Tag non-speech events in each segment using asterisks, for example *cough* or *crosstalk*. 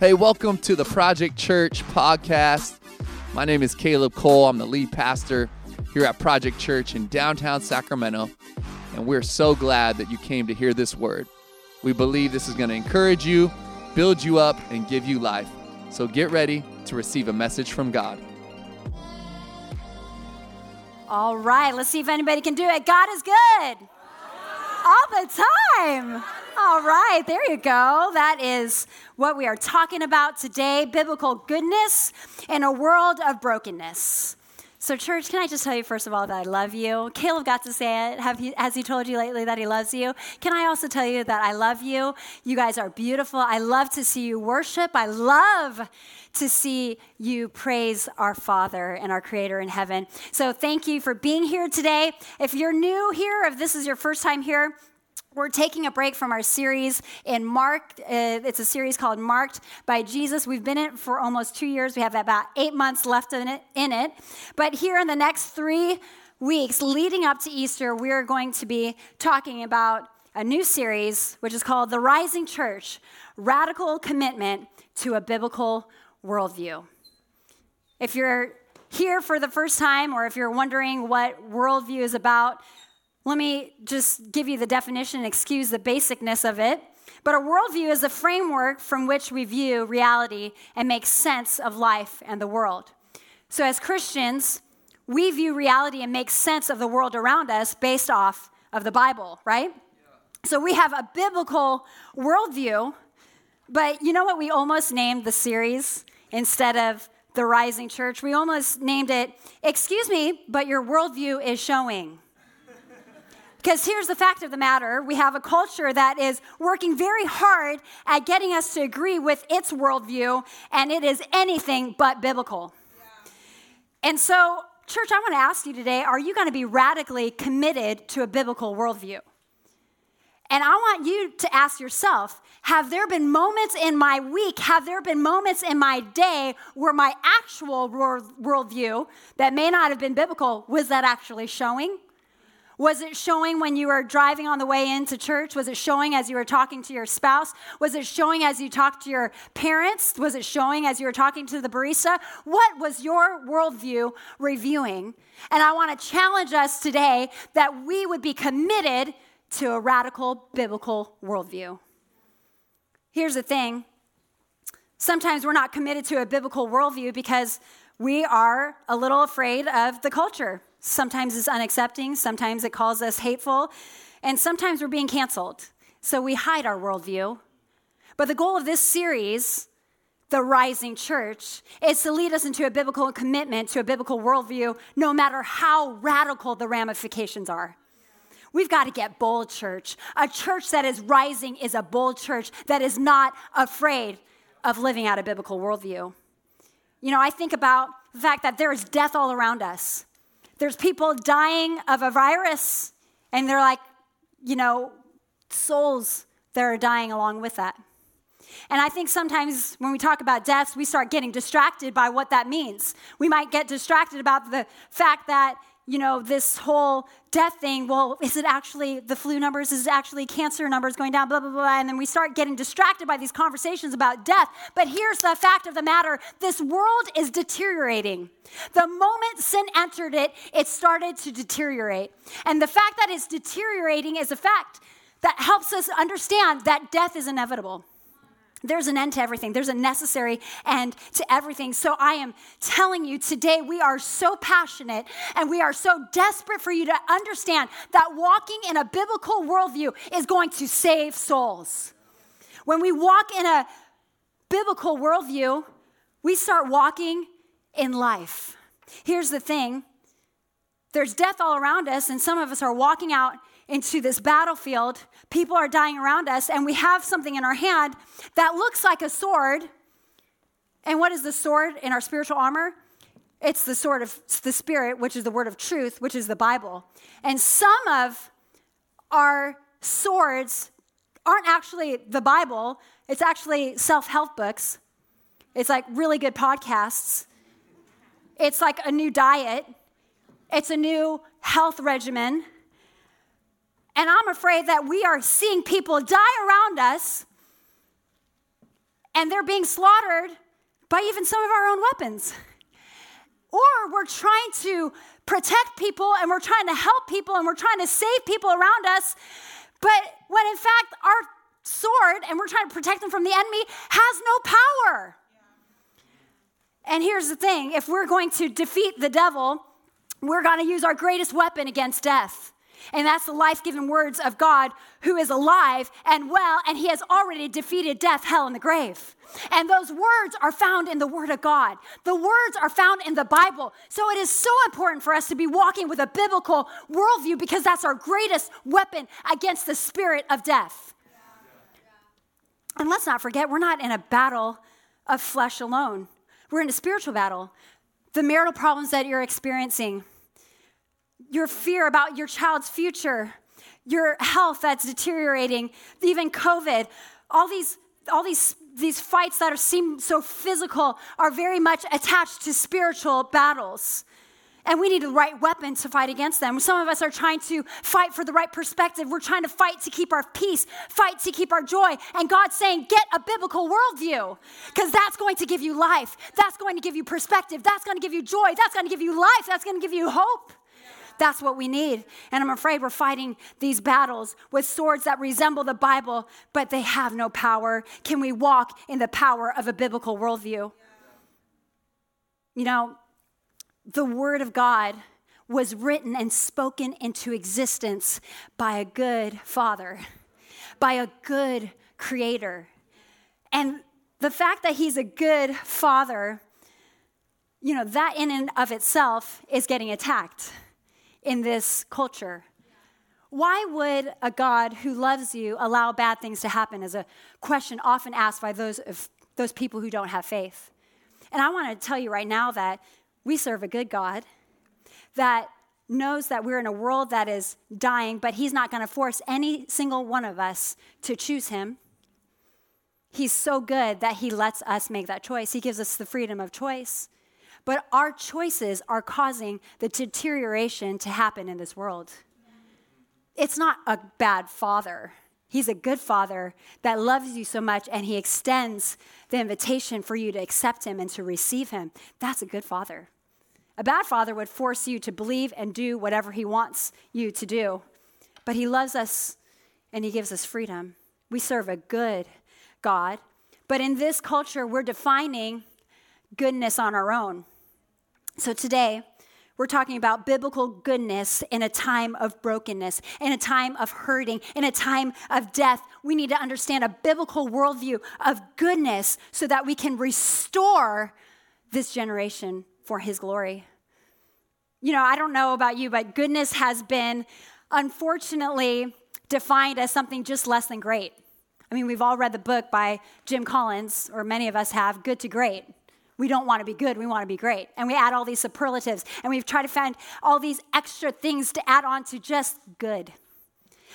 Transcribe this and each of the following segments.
Hey, welcome to the Project Church podcast. My name is Caleb Cole. I'm the lead pastor here at Project Church in downtown Sacramento, and we're so glad that you came to hear this word. We believe this is going to encourage you, build you up, and give you life. So get ready to receive a message from God. All right, let's see if anybody can do it. God is good all the time. All right, there you go. That is what we are talking about today biblical goodness in a world of brokenness. So, church, can I just tell you, first of all, that I love you? Caleb got to say it. Have he, has he told you lately that he loves you? Can I also tell you that I love you? You guys are beautiful. I love to see you worship. I love to see you praise our Father and our Creator in heaven. So, thank you for being here today. If you're new here, if this is your first time here, we're taking a break from our series in Mark. Uh, it's a series called Marked by Jesus. We've been in it for almost two years. We have about eight months left in it. In it. But here in the next three weeks leading up to Easter, we're going to be talking about a new series, which is called The Rising Church Radical Commitment to a Biblical Worldview. If you're here for the first time, or if you're wondering what worldview is about, let me just give you the definition and excuse the basicness of it. But a worldview is a framework from which we view reality and make sense of life and the world. So, as Christians, we view reality and make sense of the world around us based off of the Bible, right? Yeah. So, we have a biblical worldview, but you know what we almost named the series instead of the Rising Church? We almost named it, Excuse me, but your worldview is showing. Because here's the fact of the matter we have a culture that is working very hard at getting us to agree with its worldview, and it is anything but biblical. Yeah. And so, church, I want to ask you today are you going to be radically committed to a biblical worldview? And I want you to ask yourself have there been moments in my week, have there been moments in my day where my actual worldview that may not have been biblical was that actually showing? Was it showing when you were driving on the way into church? Was it showing as you were talking to your spouse? Was it showing as you talked to your parents? Was it showing as you were talking to the barista? What was your worldview reviewing? And I want to challenge us today that we would be committed to a radical biblical worldview. Here's the thing sometimes we're not committed to a biblical worldview because we are a little afraid of the culture. Sometimes it's unaccepting, sometimes it calls us hateful, and sometimes we're being canceled. So we hide our worldview. But the goal of this series, The Rising Church, is to lead us into a biblical commitment to a biblical worldview, no matter how radical the ramifications are. We've got to get bold, church. A church that is rising is a bold church that is not afraid of living out a biblical worldview. You know, I think about the fact that there is death all around us. There's people dying of a virus, and they're like, you know, souls that are dying along with that. And I think sometimes when we talk about deaths, we start getting distracted by what that means. We might get distracted about the fact that you know, this whole death thing, well, is it actually the flu numbers? Is it actually cancer numbers going down? Blah, blah, blah. And then we start getting distracted by these conversations about death. But here's the fact of the matter this world is deteriorating. The moment sin entered it, it started to deteriorate. And the fact that it's deteriorating is a fact that helps us understand that death is inevitable. There's an end to everything. There's a necessary end to everything. So I am telling you today, we are so passionate and we are so desperate for you to understand that walking in a biblical worldview is going to save souls. When we walk in a biblical worldview, we start walking in life. Here's the thing there's death all around us, and some of us are walking out into this battlefield. People are dying around us, and we have something in our hand that looks like a sword. And what is the sword in our spiritual armor? It's the sword of the Spirit, which is the word of truth, which is the Bible. And some of our swords aren't actually the Bible, it's actually self help books. It's like really good podcasts. It's like a new diet. It's a new health regimen. And I'm afraid that we are seeing people die around us and they're being slaughtered by even some of our own weapons. Or we're trying to protect people and we're trying to help people and we're trying to save people around us, but when in fact our sword and we're trying to protect them from the enemy has no power. And here's the thing if we're going to defeat the devil, we're going to use our greatest weapon against death. And that's the life giving words of God who is alive and well, and he has already defeated death, hell, and the grave. And those words are found in the Word of God. The words are found in the Bible. So it is so important for us to be walking with a biblical worldview because that's our greatest weapon against the spirit of death. And let's not forget, we're not in a battle of flesh alone, we're in a spiritual battle. The marital problems that you're experiencing, your fear about your child's future, your health that's deteriorating, even COVID, all these, all these, these fights that are, seem so physical are very much attached to spiritual battles. And we need the right weapon to fight against them. Some of us are trying to fight for the right perspective. We're trying to fight to keep our peace, fight to keep our joy. And God's saying, get a biblical worldview because that's going to give you life. That's going to give you perspective. That's going to give you joy. That's going to give you life. That's going to give you hope. That's what we need. And I'm afraid we're fighting these battles with swords that resemble the Bible, but they have no power. Can we walk in the power of a biblical worldview? You know, the Word of God was written and spoken into existence by a good Father, by a good Creator. And the fact that He's a good Father, you know, that in and of itself is getting attacked in this culture. Why would a God who loves you allow bad things to happen? Is a question often asked by those, of, those people who don't have faith. And I want to tell you right now that we serve a good God that knows that we're in a world that is dying, but He's not going to force any single one of us to choose Him. He's so good that He lets us make that choice. He gives us the freedom of choice. But our choices are causing the deterioration to happen in this world. It's not a bad father. He's a good father that loves you so much and he extends the invitation for you to accept him and to receive him. That's a good father. A bad father would force you to believe and do whatever he wants you to do. But he loves us and he gives us freedom. We serve a good God. But in this culture, we're defining goodness on our own. So today, we're talking about biblical goodness in a time of brokenness, in a time of hurting, in a time of death. We need to understand a biblical worldview of goodness so that we can restore this generation for his glory. You know, I don't know about you, but goodness has been unfortunately defined as something just less than great. I mean, we've all read the book by Jim Collins, or many of us have, Good to Great. We don't want to be good, we want to be great. And we add all these superlatives, and we've tried to find all these extra things to add on to just good.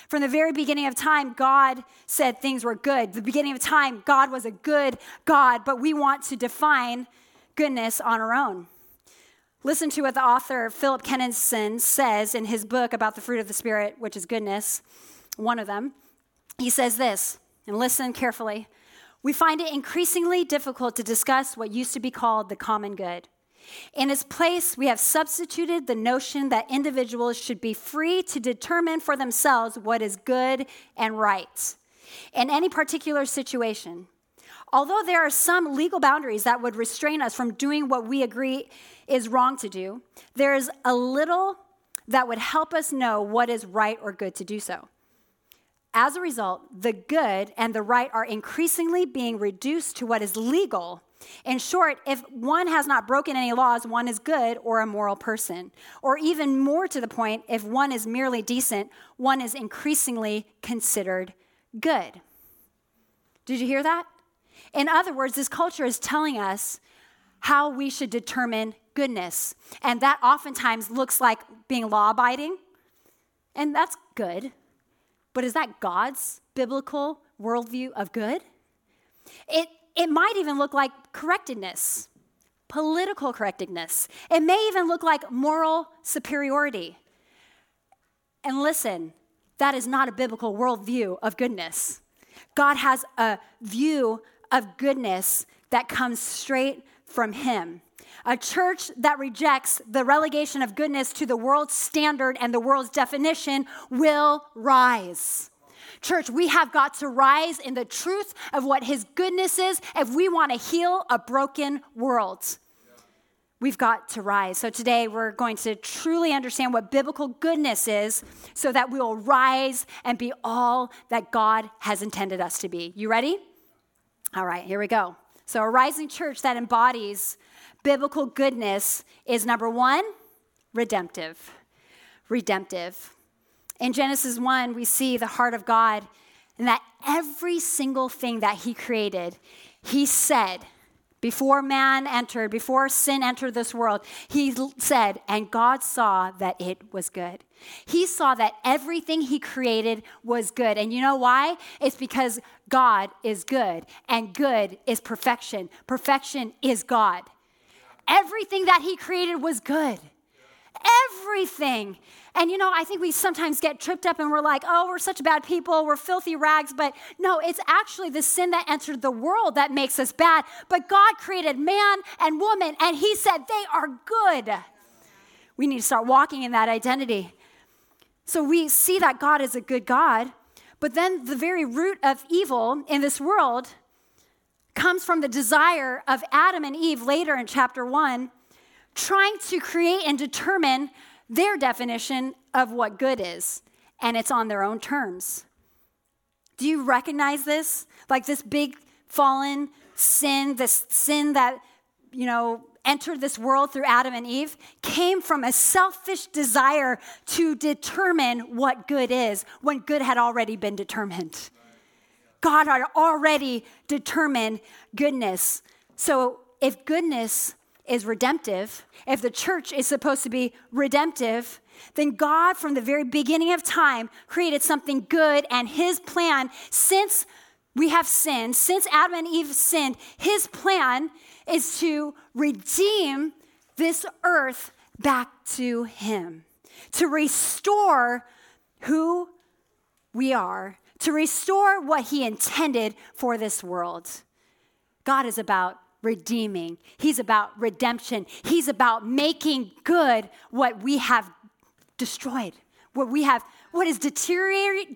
From the very beginning of time, God said things were good. The beginning of time, God was a good God, but we want to define goodness on our own. Listen to what the author Philip Kenneson says in his book about the fruit of the Spirit, which is goodness, one of them. He says this, and listen carefully. We find it increasingly difficult to discuss what used to be called the common good. In its place, we have substituted the notion that individuals should be free to determine for themselves what is good and right in any particular situation. Although there are some legal boundaries that would restrain us from doing what we agree is wrong to do, there is a little that would help us know what is right or good to do so. As a result, the good and the right are increasingly being reduced to what is legal. In short, if one has not broken any laws, one is good or a moral person. Or even more to the point, if one is merely decent, one is increasingly considered good. Did you hear that? In other words, this culture is telling us how we should determine goodness. And that oftentimes looks like being law abiding. And that's good. But is that God's biblical worldview of good? It, it might even look like correctedness, political correctedness. It may even look like moral superiority. And listen, that is not a biblical worldview of goodness. God has a view of goodness that comes straight from Him. A church that rejects the relegation of goodness to the world's standard and the world's definition will rise. Church, we have got to rise in the truth of what His goodness is if we want to heal a broken world. We've got to rise. So today we're going to truly understand what biblical goodness is so that we will rise and be all that God has intended us to be. You ready? All right, here we go. So, a rising church that embodies biblical goodness is number one, redemptive. Redemptive. In Genesis 1, we see the heart of God and that every single thing that He created, He said, before man entered, before sin entered this world, he said, and God saw that it was good. He saw that everything he created was good. And you know why? It's because God is good, and good is perfection. Perfection is God. Everything that he created was good. Everything. And you know, I think we sometimes get tripped up and we're like, oh, we're such bad people, we're filthy rags. But no, it's actually the sin that entered the world that makes us bad. But God created man and woman, and He said they are good. We need to start walking in that identity. So we see that God is a good God, but then the very root of evil in this world comes from the desire of Adam and Eve later in chapter 1 trying to create and determine their definition of what good is, and it's on their own terms. Do you recognize this? Like this big fallen sin, this sin that, you know, entered this world through Adam and Eve came from a selfish desire to determine what good is when good had already been determined. God already determined goodness. So if goodness is redemptive, if the church is supposed to be redemptive, then God, from the very beginning of time, created something good, and His plan, since we have sinned, since Adam and Eve sinned, His plan is to redeem this earth back to Him, to restore who we are, to restore what He intended for this world. God is about redeeming. He's about redemption. He's about making good what we have destroyed, what we have, what is deteriorating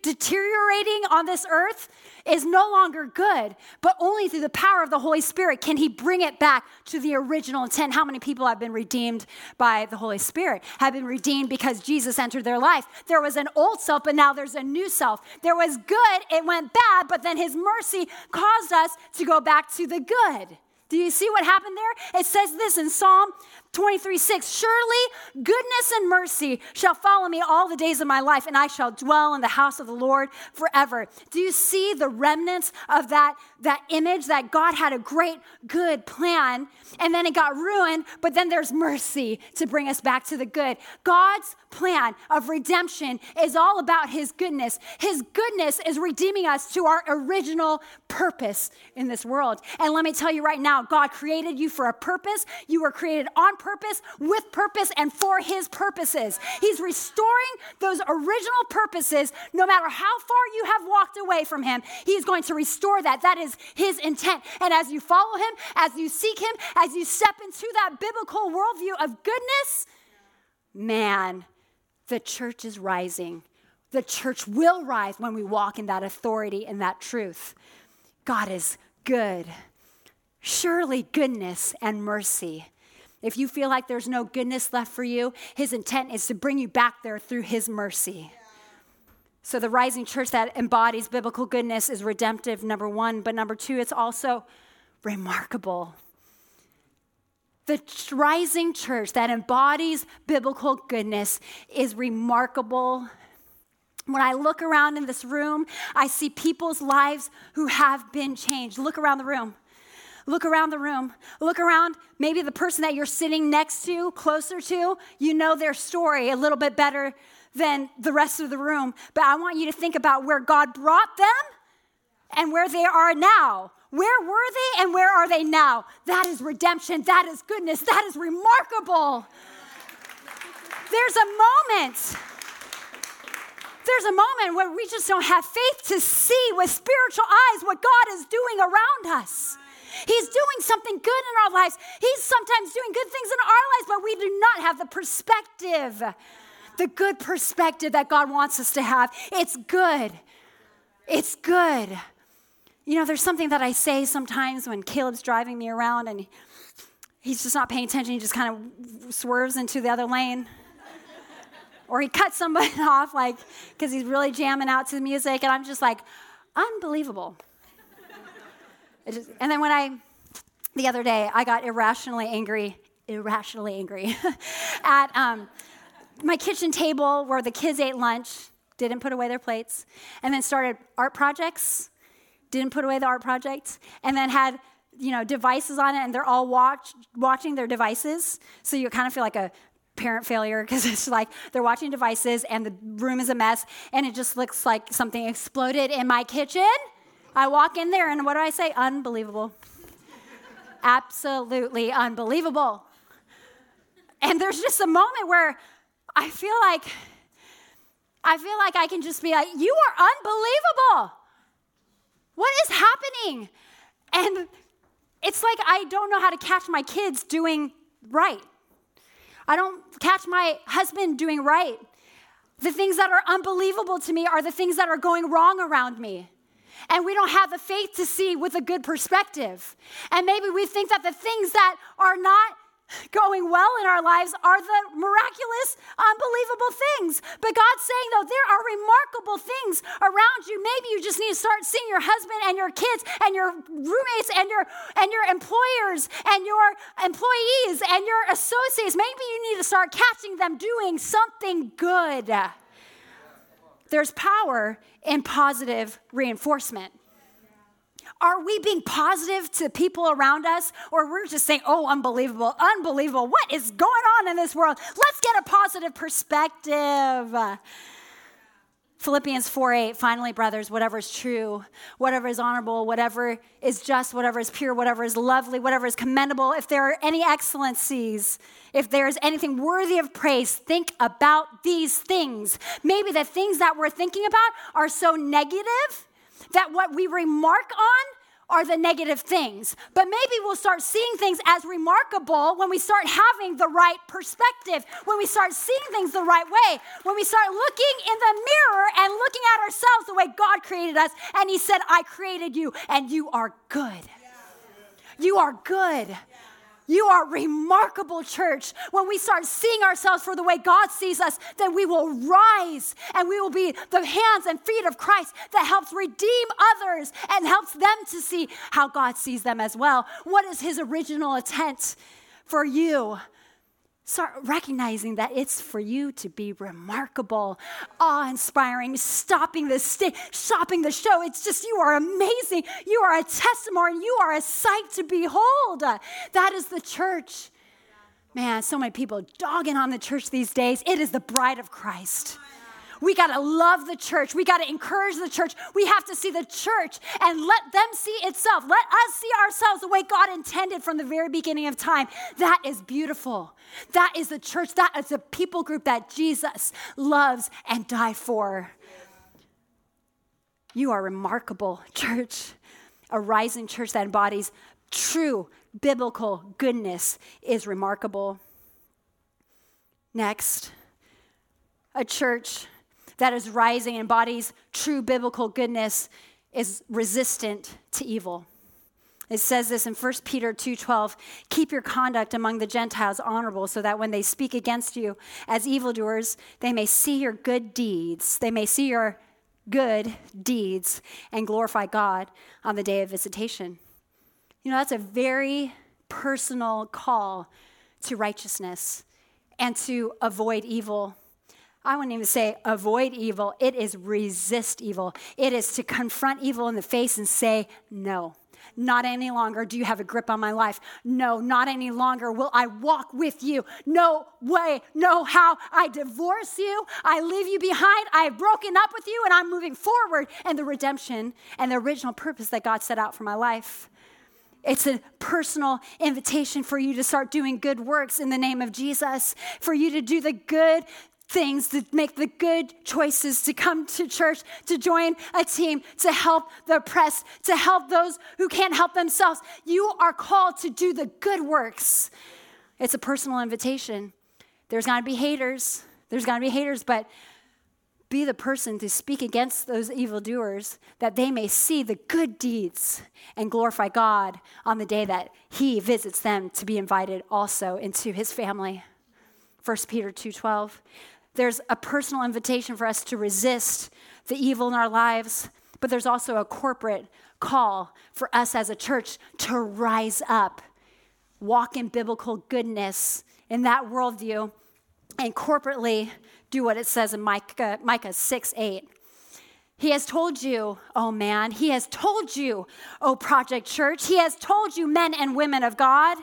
on this earth is no longer good, but only through the power of the Holy Spirit can He bring it back to the original intent. How many people have been redeemed by the Holy Spirit? Have been redeemed because Jesus entered their life. There was an old self, but now there's a new self. There was good, it went bad, but then His mercy caused us to go back to the good. Do you see what happened there? It says this in Psalm 23 6 Surely goodness and mercy shall follow me all the days of my life, and I shall dwell in the house of the Lord forever. Do you see the remnants of that, that image that God had a great, good plan, and then it got ruined, but then there's mercy to bring us back to the good? God's plan of redemption is all about His goodness. His goodness is redeeming us to our original purpose in this world. And let me tell you right now, God created you for a purpose. You were created on purpose, with purpose, and for His purposes. He's restoring those original purposes no matter how far you have walked away from Him. He is going to restore that. That is His intent. And as you follow Him, as you seek Him, as you step into that biblical worldview of goodness, man, the church is rising. The church will rise when we walk in that authority and that truth. God is good. Surely goodness and mercy if you feel like there's no goodness left for you, his intent is to bring you back there through his mercy. So, the rising church that embodies biblical goodness is redemptive, number one. But number two, it's also remarkable. The rising church that embodies biblical goodness is remarkable. When I look around in this room, I see people's lives who have been changed. Look around the room. Look around the room. Look around maybe the person that you're sitting next to, closer to. You know their story a little bit better than the rest of the room. But I want you to think about where God brought them and where they are now. Where were they and where are they now? That is redemption. That is goodness. That is remarkable. There's a moment There's a moment where we just don't have faith to see with spiritual eyes what God is doing around us. He's doing something good in our lives. He's sometimes doing good things in our lives, but we do not have the perspective, the good perspective that God wants us to have. It's good. It's good. You know, there's something that I say sometimes when Caleb's driving me around and he's just not paying attention. He just kind of swerves into the other lane. or he cuts somebody *laughs* off, like, because he's really jamming out to the music. And I'm just like, unbelievable. Just, and then when I, the other day, I got irrationally angry, irrationally angry *laughs* at um, my kitchen table where the kids ate lunch, didn't put away their plates, and then started art projects, didn't put away the art projects, and then had you know devices on it, and they're all watch, watching their devices. So you kind of feel like a parent failure because *laughs* it's like they're watching devices and the room is a mess and it just looks like something exploded in my kitchen I walk in there and what do I say? Unbelievable. Absolutely unbelievable. And there's just a moment where I feel like I feel like I can just be like, "You are unbelievable. What is happening?" And it's like I don't know how to catch my kids doing right. I don't catch my husband doing right. The things that are unbelievable to me are the things that are going wrong around me and we don't have the faith to see with a good perspective. And maybe we think that the things that are not going well in our lives are the miraculous, unbelievable things. But God's saying, though, there are remarkable things around you. Maybe you just need to start seeing your husband and your kids and your roommates and your and your employers and your employees and your associates. Maybe you need to start catching them doing something good. There's power in positive reinforcement. Are we being positive to people around us, or we're just saying, oh, unbelievable, unbelievable, what is going on in this world? Let's get a positive perspective. Philippians 4 8, finally, brothers, whatever is true, whatever is honorable, whatever is just, whatever is pure, whatever is lovely, whatever is commendable, if there are any excellencies, if there is anything worthy of praise, think about these things. Maybe the things that we're thinking about are so negative that what we remark on are the negative things. But maybe we'll start seeing things as remarkable when we start having the right perspective, when we start seeing things the right way, when we start looking in the mirror and looking at ourselves the way God created us. And He said, I created you, and you are good. You are good. You are remarkable, church. When we start seeing ourselves for the way God sees us, then we will rise and we will be the hands and feet of Christ that helps redeem others and helps them to see how God sees them as well. What is His original intent for you? Start recognizing that it's for you to be remarkable, awe inspiring, stopping the st- stopping the show. It's just you are amazing. You are a testimony. You are a sight to behold. That is the church. Man, so many people dogging on the church these days. It is the bride of Christ. We got to love the church. We got to encourage the church. We have to see the church and let them see itself. Let us see ourselves the way God intended from the very beginning of time. That is beautiful. That is the church. That is the people group that Jesus loves and died for. You are remarkable, *laughs* church. A rising church that embodies true biblical goodness is remarkable. Next, a church that is rising and embodies true biblical goodness is resistant to evil. It says this in 1 Peter 2:12, "Keep your conduct among the Gentiles honorable so that when they speak against you as evildoers, they may see your good deeds. They may see your good deeds and glorify God on the day of visitation." You know, that's a very personal call to righteousness and to avoid evil I wouldn't even say avoid evil, it is resist evil. It is to confront evil in the face and say, no. Not any longer do you have a grip on my life. No, not any longer will I walk with you. No way, no how. I divorce you. I leave you behind. I have broken up with you and I'm moving forward and the redemption and the original purpose that God set out for my life. It's a personal invitation for you to start doing good works in the name of Jesus, for you to do the good things, to make the good choices, to come to church, to join a team, to help the oppressed, to help those who can't help themselves. You are called to do the good works. It's a personal invitation. There's to be haters. There's to be haters, but be the person to speak against those evildoers that they may see the good deeds and glorify God on the day that he visits them to be invited also into his family. 1 Peter 2:12. There's a personal invitation for us to resist the evil in our lives, but there's also a corporate call for us as a church to rise up, walk in biblical goodness in that worldview, and corporately do what it says in Micah, Micah 6 8. He has told you, oh man, he has told you, oh Project Church, he has told you, men and women of God,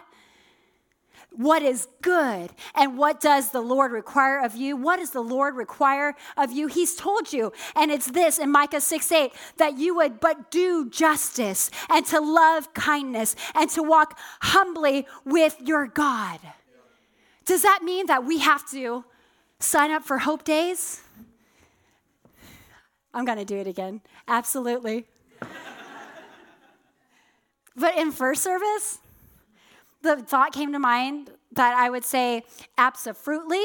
what is good and what does the Lord require of you? What does the Lord require of you? He's told you, and it's this in Micah 6 8, that you would but do justice and to love kindness and to walk humbly with your God. Does that mean that we have to sign up for Hope Days? I'm going to do it again. Absolutely. *laughs* but in first service, the thought came to mind that I would say absolutely.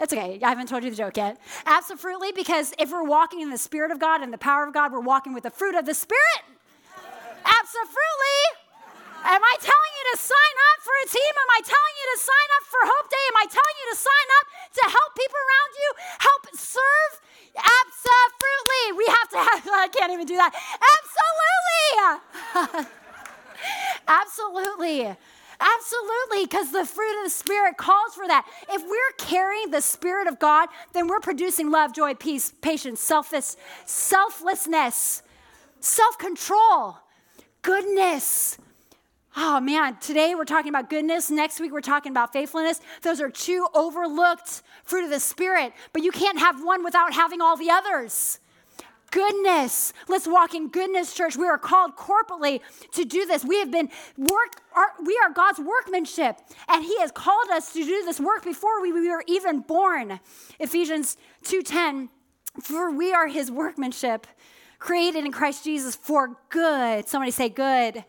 It's okay. I haven't told you the joke yet. Absolutely, because if we're walking in the Spirit of God and the power of God, we're walking with the fruit of the Spirit. Absolutely. Am I telling you to sign up for a team? Am I telling you to sign up for Hope Day? Am I telling you to sign up to help people around you, help serve? Absolutely. We have to have, *laughs* I can't even do that. Absolutely. *laughs* Absolutely. Absolutely, because the fruit of the Spirit calls for that. If we're carrying the Spirit of God, then we're producing love, joy, peace, patience, selfless, selflessness, self control, goodness, Oh man, today we're talking about goodness. Next week we're talking about faithfulness. Those are two overlooked fruit of the Spirit, but you can't have one without having all the others. Goodness. Let's walk in goodness, church. We are called corporately to do this. We have been work, our, we are God's workmanship, and He has called us to do this work before we, we were even born. Ephesians 2:10, for we are His workmanship, created in Christ Jesus for good. Somebody say good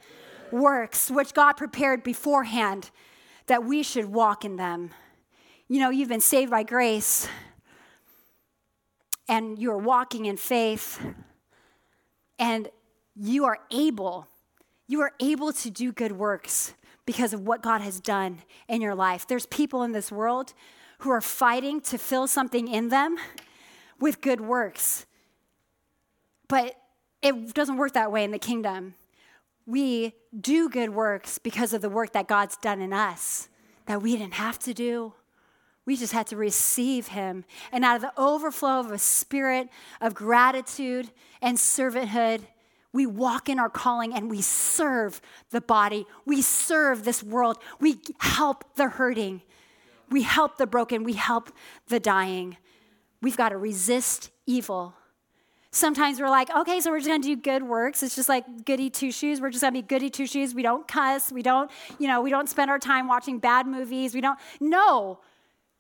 works which God prepared beforehand that we should walk in them. You know, you've been saved by grace and you're walking in faith and you are able you are able to do good works because of what God has done in your life. There's people in this world who are fighting to fill something in them with good works. But it doesn't work that way in the kingdom we do good works because of the work that God's done in us that we didn't have to do. We just had to receive Him. And out of the overflow of a spirit of gratitude and servanthood, we walk in our calling and we serve the body. We serve this world. We help the hurting. We help the broken. We help the dying. We've got to resist evil Sometimes we're like, okay, so we're just gonna do good works. It's just like goody two shoes. We're just gonna be goody two shoes. We don't cuss. We don't, you know, we don't spend our time watching bad movies. We don't. No,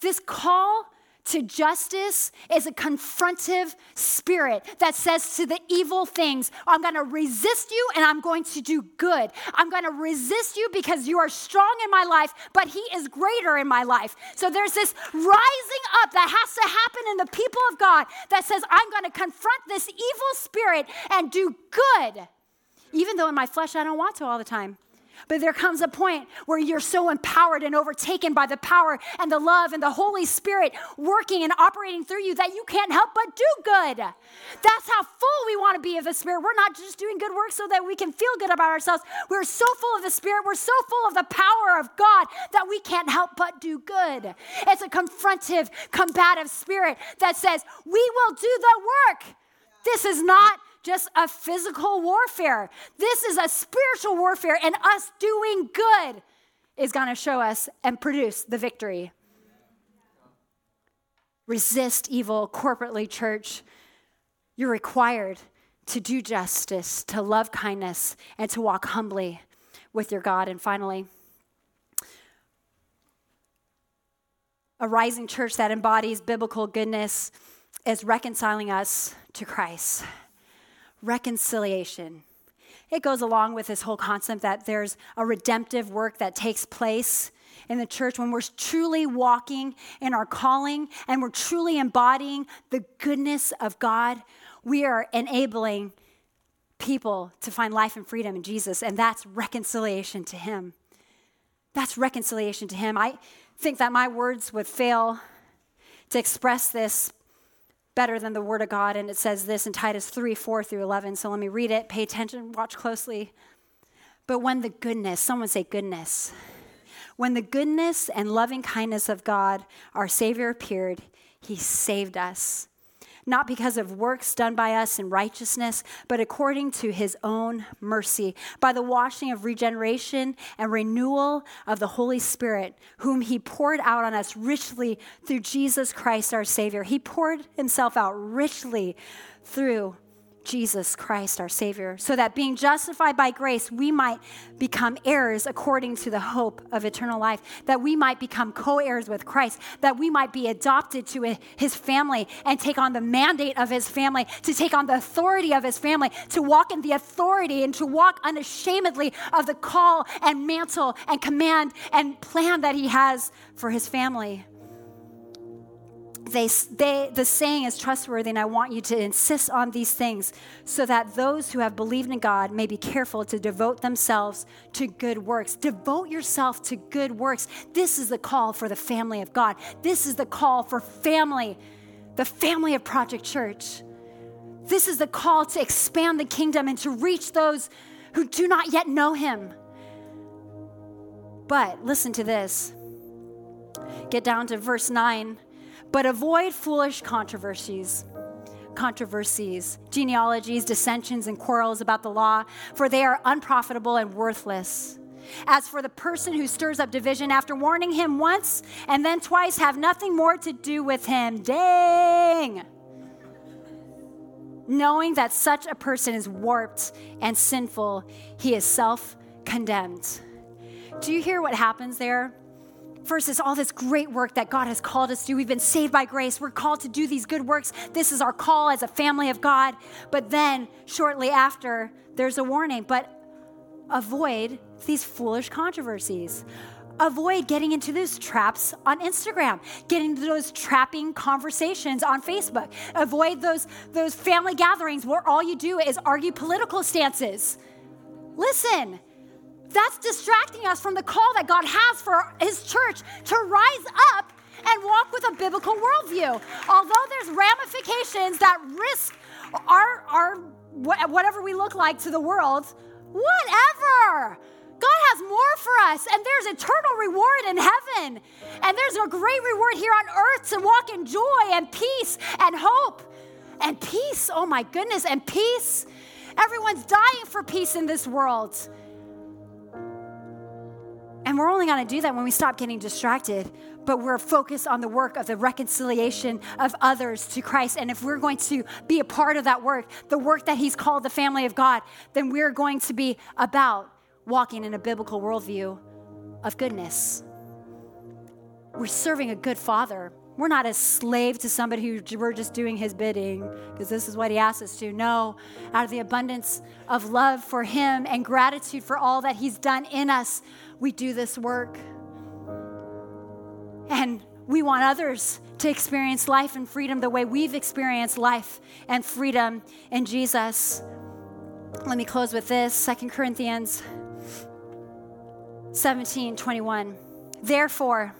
this call to justice is a confrontive spirit that says to the evil things, I'm going to resist you and I'm going to do good. I'm going to resist you because you are strong in my life, but he is greater in my life. So there's this rising up that has to happen in the people of God that says, I'm going to confront this evil spirit and do good, even though in my flesh I don't want to all the time. But there comes a point where you're so empowered and overtaken by the power and the love and the Holy Spirit working and operating through you that you can't help but do good. That's how full we want to be of the Spirit. We're not just doing good work so that we can feel good about ourselves. We're so full of the Spirit, we're so full of the power of God that we can't help but do good. It's a confrontive, combative spirit that says, We will do the work. This is not just a physical warfare. This is a spiritual warfare, and us doing good is going to show us and produce the victory. Resist evil corporately, church. You're required to do justice, to love kindness, and to walk humbly with your God. And finally, a rising church that embodies biblical goodness is reconciling us to Christ. Reconciliation. It goes along with this whole concept that there's a redemptive work that takes place in the church when we're truly walking in our calling and we're truly embodying the goodness of God. We are enabling people to find life and freedom in Jesus, and that's reconciliation to Him. That's reconciliation to Him. I think that my words would fail to express this better than the Word of God, and it says this in Titus 3 4 through 11. So let me read it. Pay attention, watch closely. But when the goodness, someone say goodness, when the goodness and loving kindness of God, our Savior, appeared, He saved us not because of works done by us in righteousness, but according to his own mercy, by the washing of regeneration and renewal of the Holy Spirit, whom he poured out on us richly through Jesus Christ our Savior. He poured himself out richly through Jesus Christ, our Savior, so that being justified by grace, we might become heirs according to the hope of eternal life, that we might become co heirs with Christ, that we might be adopted to his family and take on the mandate of his family, to take on the authority of his family, to walk in the authority and to walk unashamedly of the call and mantle and command and plan that he has for his family they, they, the saying is trustworthy, and I want you to insist on these things so that those who have believed in God may be careful to devote themselves to good works. Devote yourself to good works. This is the call for the family of God. This is the call for family, the family of Project Church. This is the call to expand the kingdom and to reach those who do not yet know Him. But listen to this. Get down to verse 9 but avoid foolish controversies controversies, genealogies, dissensions, and quarrels about the law, for they are unprofitable and worthless. As for the person who stirs up division after warning him once and then twice, have nothing more to do with him. Dang! Knowing that such a person is warped and sinful, he is self condemned. Do you hear what happens there? Is all this great work that God has called us to. We've been saved by grace. We're called to do these good works. This is our call as a family of God. But then, shortly after, there's a warning. But avoid these foolish controversies. Avoid getting into those traps on Instagram, getting into those trapping conversations on Facebook. Avoid those, those family gatherings where all you do is argue political stances. Listen, that's distracting us from the call that God has for His church to rise up and walk with a biblical worldview. Although there's ramifications that risk our, our whatever we look like to the world, whatever. God has more for us, and there's eternal reward in heaven. And there's a great reward here on earth to walk in joy and peace and hope. And peace, oh my goodness, and peace. Everyone's dying for peace in this world. We're only going to do that when we stop getting distracted, but we're focused on the work of the reconciliation of others to Christ. And if we're going to be a part of that work, the work that He's called the family of God, then we're going to be about walking in a biblical worldview of goodness. We're serving a good Father. We're not a slave to somebody who we're just doing his bidding because this is what he asks us to. No, out of the abundance of love for him and gratitude for all that he's done in us, we do this work. And we want others to experience life and freedom the way we've experienced life and freedom in Jesus. Let me close with this Second Corinthians 17 21. Therefore,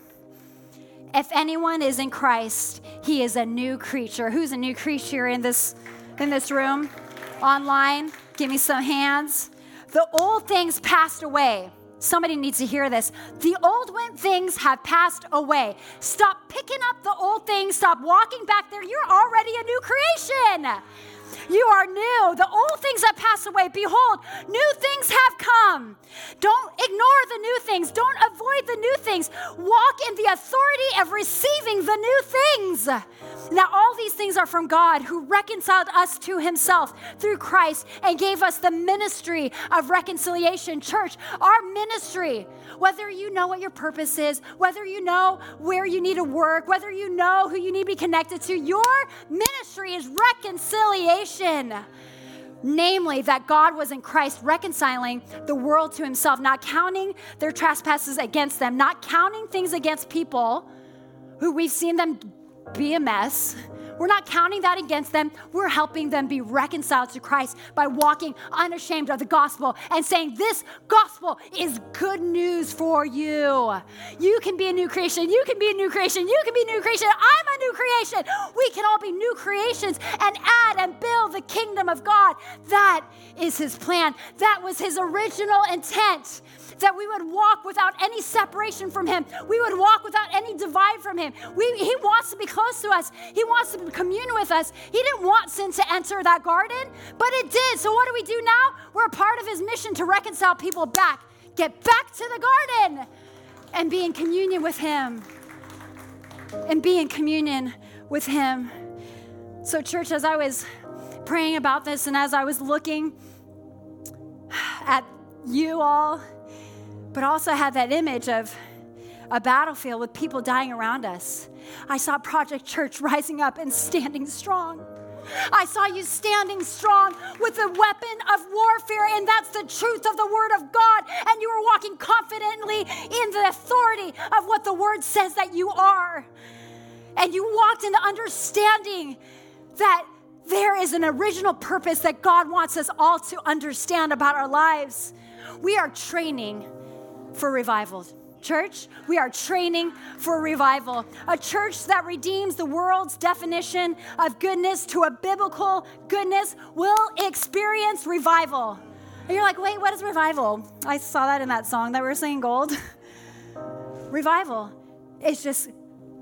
if anyone is in Christ, he is a new creature. Who's a new creature in this in this room? Online? Give me some hands. The old things passed away. Somebody needs to hear this. The old things have passed away. Stop picking up the old things. Stop walking back there. You're already a new creation. You are new. The old things have passed away. Behold, new things have come. Don't ignore the new things. Don't avoid the new things. Walk in the authority of receiving the new things. Now, all these things are from God who reconciled us to himself through Christ and gave us the ministry of reconciliation. Church, our ministry, whether you know what your purpose is, whether you know where you need to work, whether you know who you need to be connected to, your ministry is reconciliation namely that God was in Christ reconciling the world to himself, not counting their trespasses against them, not counting things against people who we've seen them be a mess. We're not counting that against them. We're helping them be reconciled to Christ by walking unashamed of the gospel and saying, This gospel is good news for you. You can be a new creation. You can be a new creation. You can be a new creation. I'm a new creation. We can all be new creations and add and build the kingdom of God. That is his plan. That was his original intent that we would walk without any separation from Him. We would walk without any divide from Him. We, he wants to be close to us, He wants to commune with us. He didn't want sin to enter that garden, but it did. So, what do we do now? We're a part of His mission to reconcile people back. Get back to the garden and be in communion with Him. And be in communion with Him. So, church, as I was praying about this and as I was looking at you all but also had that image of a battlefield with people dying around us. I saw Project Church *laughs* rising up and standing strong. I saw you standing strong with the weapon of warfare, and that's the truth of the Word of God. And you were walking confidently in the authority of what the Word says that you are. And you walked in the understanding that there is an original purpose that God wants us all to understand about our lives. We are training for revival. Church, we are training for revival. A church that redeems the world's definition of goodness to a biblical goodness will experience revival. And you're like, wait, what is revival? I saw that in that song that we were singing, Gold. *laughs* revival is just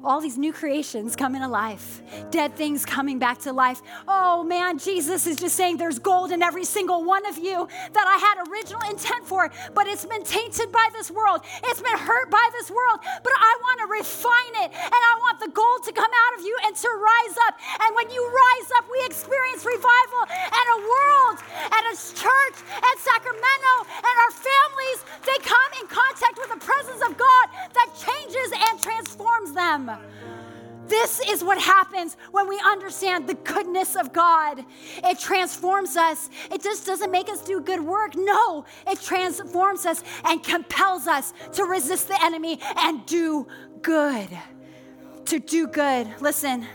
all these new creations coming to life, dead things coming back to life. Oh man, Jesus is just saying there's gold in every single one of you that I had original intent for, but it's been tainted by this world. It's been hurt by this world, but I want to refine it and I want the gold to come out of you and to rise up. And when you rise up, we experience revival and a world and a church and Sacramento and our families, they come in contact with the presence of God that changes and transforms them. This is what happens when we understand the goodness of God. It transforms us. It just doesn't make us do good work. No, it transforms us and compels us to resist the enemy and do good. To do good. Listen,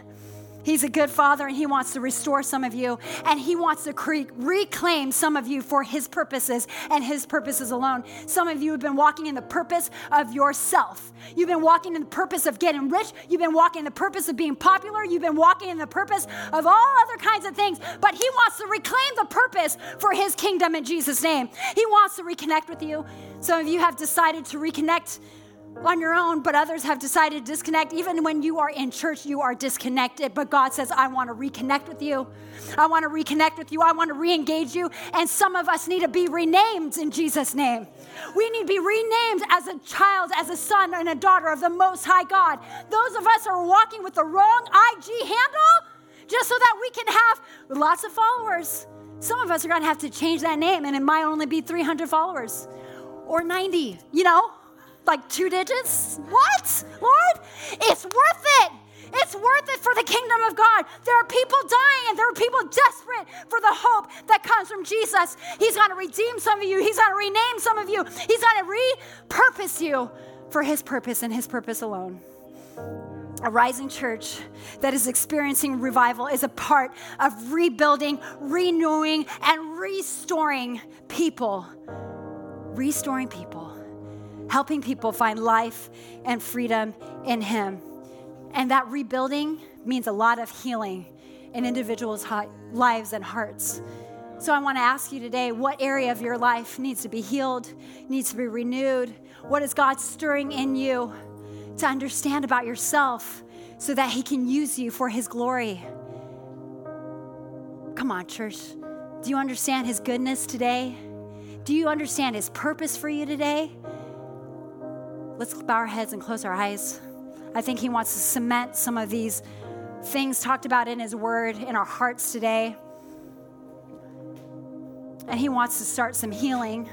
He's a good father and he wants to restore some of you and he wants to cre- reclaim some of you for his purposes and his purposes alone. Some of you have been walking in the purpose of yourself. You've been walking in the purpose of getting rich. You've been walking in the purpose of being popular. You've been walking in the purpose of all other kinds of things. But he wants to reclaim the purpose for his kingdom in Jesus' name. He wants to reconnect with you. Some of you have decided to reconnect on your own, but others have decided to disconnect. Even when you are in church, you are disconnected. But God says, I want to reconnect with you. I want to reconnect with you. I want to re engage you. And some of us need to be renamed in Jesus' name. We need to be renamed as a child, as a son, and a daughter of the Most High God. Those of us who are walking with the wrong IG handle just so that we can have lots of followers. Some of us are going to have to change that name, and it might only be 300 followers or 90, you know? Like two digits? What? Lord? It's worth it. It's worth it for the kingdom of God. There are people dying and there are people desperate for the hope that comes from Jesus. He's going to redeem some of you, He's going to rename some of you, He's going to repurpose you for His purpose and His purpose alone. A rising church that is experiencing revival is a part of rebuilding, renewing, and restoring people. Restoring people helping people find life and freedom in Him. And that rebuilding means a lot of healing in individuals' lives and hearts. So I want to ask you today what area of your life needs to be healed, needs to be renewed? What is God stirring in you to understand about yourself so that He can use you for His glory? Come on, church. Do you understand His goodness today? Do you understand His purpose for you today? Let's bow our heads and close our eyes. I think He wants to cement some of these things talked about in His Word in our hearts today. And He wants to start some healing.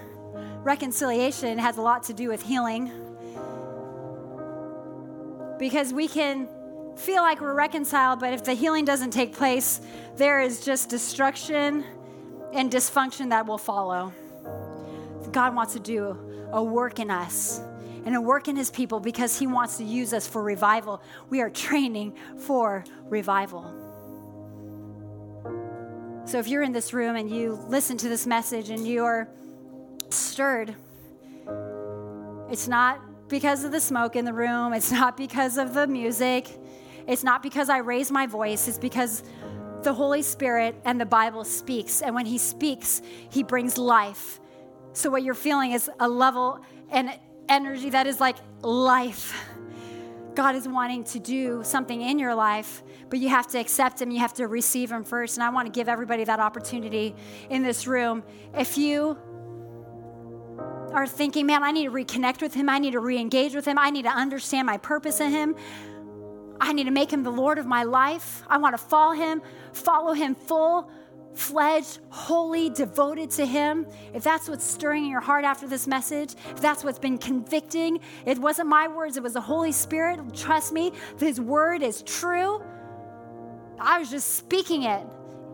Reconciliation has a lot to do with healing. Because we can feel like we're reconciled, but if the healing doesn't take place, there is just destruction and dysfunction that will follow. God wants to do a work in us and a work in his people because he wants to use us for revival. We are training for revival. So if you're in this room and you listen to this message and you're stirred, it's not because of the smoke in the room, it's not because of the music, it's not because I raise my voice, it's because the Holy Spirit and the Bible speaks. And when He speaks, He brings life. So, what you're feeling is a level and energy that is like life. God is wanting to do something in your life, but you have to accept Him. You have to receive Him first. And I want to give everybody that opportunity in this room. If you are thinking, man, I need to reconnect with Him, I need to re engage with Him, I need to understand my purpose in Him, I need to make him the Lord of my life. I want to follow him, follow him full fledged, holy, devoted to Him, if that's what's stirring in your heart after this message, if that's what's been convicting, it wasn't my words, it was the Holy Spirit. Trust me, His word is true. I was just speaking it.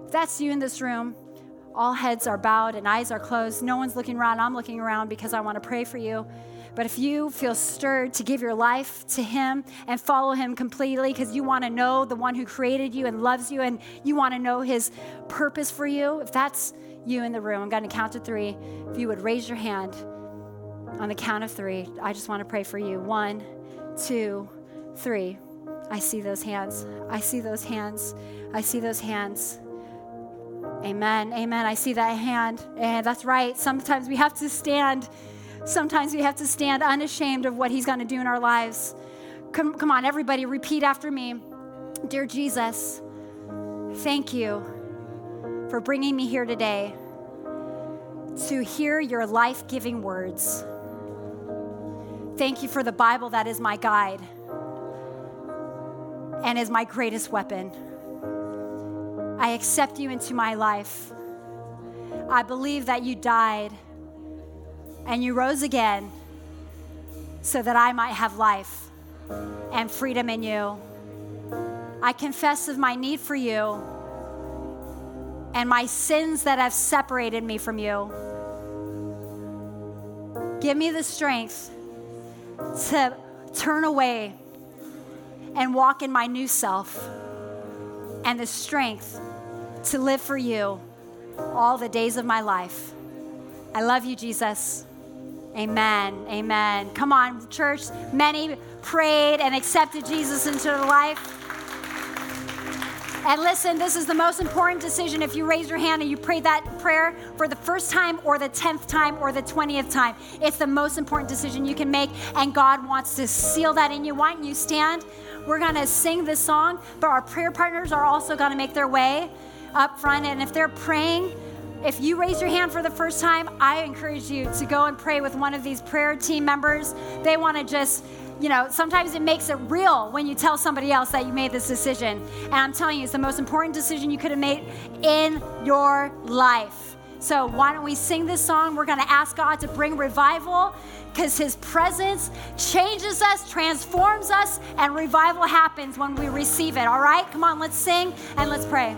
If that's you in this room, all heads are bowed and eyes are closed. No one's looking around. I'm looking around because I want to pray for you. But if you feel stirred to give your life to Him and follow Him completely because you want to know the one who created you and loves you and you want to know His purpose for you, if that's you in the room, I'm going to count to three. If you would raise your hand on the count of three, I just want to pray for you. One, two, three. I see those hands. I see those hands. I see those hands. Amen. Amen. I see that hand. And that's right. Sometimes we have to stand Sometimes we have to stand unashamed of what He's going to do in our lives. Come, come on, everybody, repeat after me. Dear Jesus, thank you for bringing me here today to hear your life giving words. Thank you for the Bible that is my guide and is my greatest weapon. I accept you into my life. I believe that you died and you rose again so that I might have life and freedom in you. I confess of my need for you and my sins that have separated me from you. Give me the strength to turn away and walk in my new self and the strength to live for you all the days of my life. I love you, Jesus. Amen. Amen. Come on, church. Many prayed and accepted Jesus into their life. And listen, this is the most important decision. If you raise your hand and you pray that prayer for the first time or the 10th time or the 20th time, it's the most important decision you can make. And God wants to seal that in you. Why don't you stand? We're going to sing this song, but our prayer partners are also going to make their way up front. And if they're praying, if you raise your hand for the first time, I encourage you to go and pray with one of these prayer team members. They want to just you know, sometimes it makes it real when you tell somebody else that you made this decision. And I'm telling you, it's the most important decision you could have made in your life. So, why don't we sing this song? We're going to ask God to bring revival because His presence changes us, transforms us, and revival happens when we receive it. All right? Come on, let's sing and let's pray.